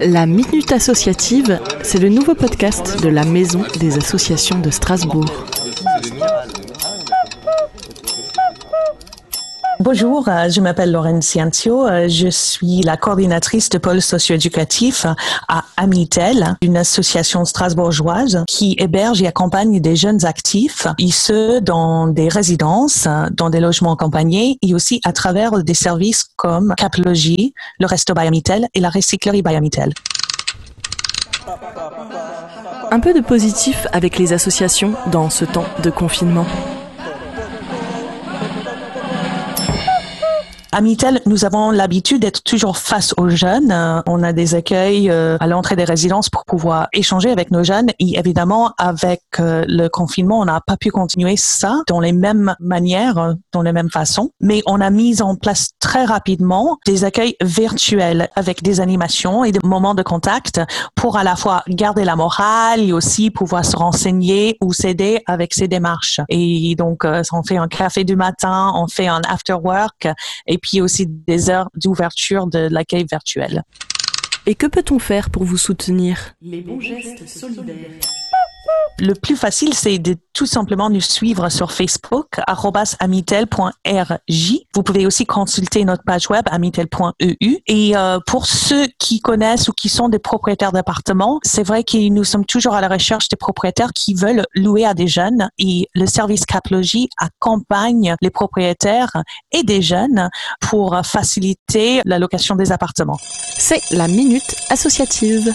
La Minute Associative, c'est le nouveau podcast de la Maison des Associations de Strasbourg. Bonjour, euh, je m'appelle Lorraine Ciancio. Euh, je suis la coordinatrice de pôle socio-éducatif à Amitel, une association strasbourgeoise qui héberge et accompagne des jeunes actifs, et ce, dans des résidences, dans des logements accompagnés et aussi à travers des services comme Caplogie, le Resto by Amitel et la Recyclerie by Amitel. Un peu de positif avec les associations dans ce temps de confinement. À Mitel, nous avons l'habitude d'être toujours face aux jeunes. Euh, on a des accueils euh, à l'entrée des résidences pour pouvoir échanger avec nos jeunes. Et évidemment, avec euh, le confinement, on n'a pas pu continuer ça dans les mêmes manières, dans les mêmes façons. Mais on a mis en place très rapidement des accueils virtuels avec des animations et des moments de contact pour à la fois garder la morale et aussi pouvoir se renseigner ou s'aider avec ces démarches. Et donc, on fait un café du matin, on fait un after work et puis aussi des heures d'ouverture de l'accueil virtuel. Et que peut-on faire pour vous soutenir? Les bons gestes solidaires. Le plus facile, c'est de tout simplement nous suivre sur Facebook, amitel.rj. Vous pouvez aussi consulter notre page web, amitel.eu. Et euh, pour ceux qui connaissent ou qui sont des propriétaires d'appartements, c'est vrai que nous sommes toujours à la recherche des propriétaires qui veulent louer à des jeunes. Et le service Caplogie accompagne les propriétaires et des jeunes pour faciliter la location des appartements. C'est la minute associative.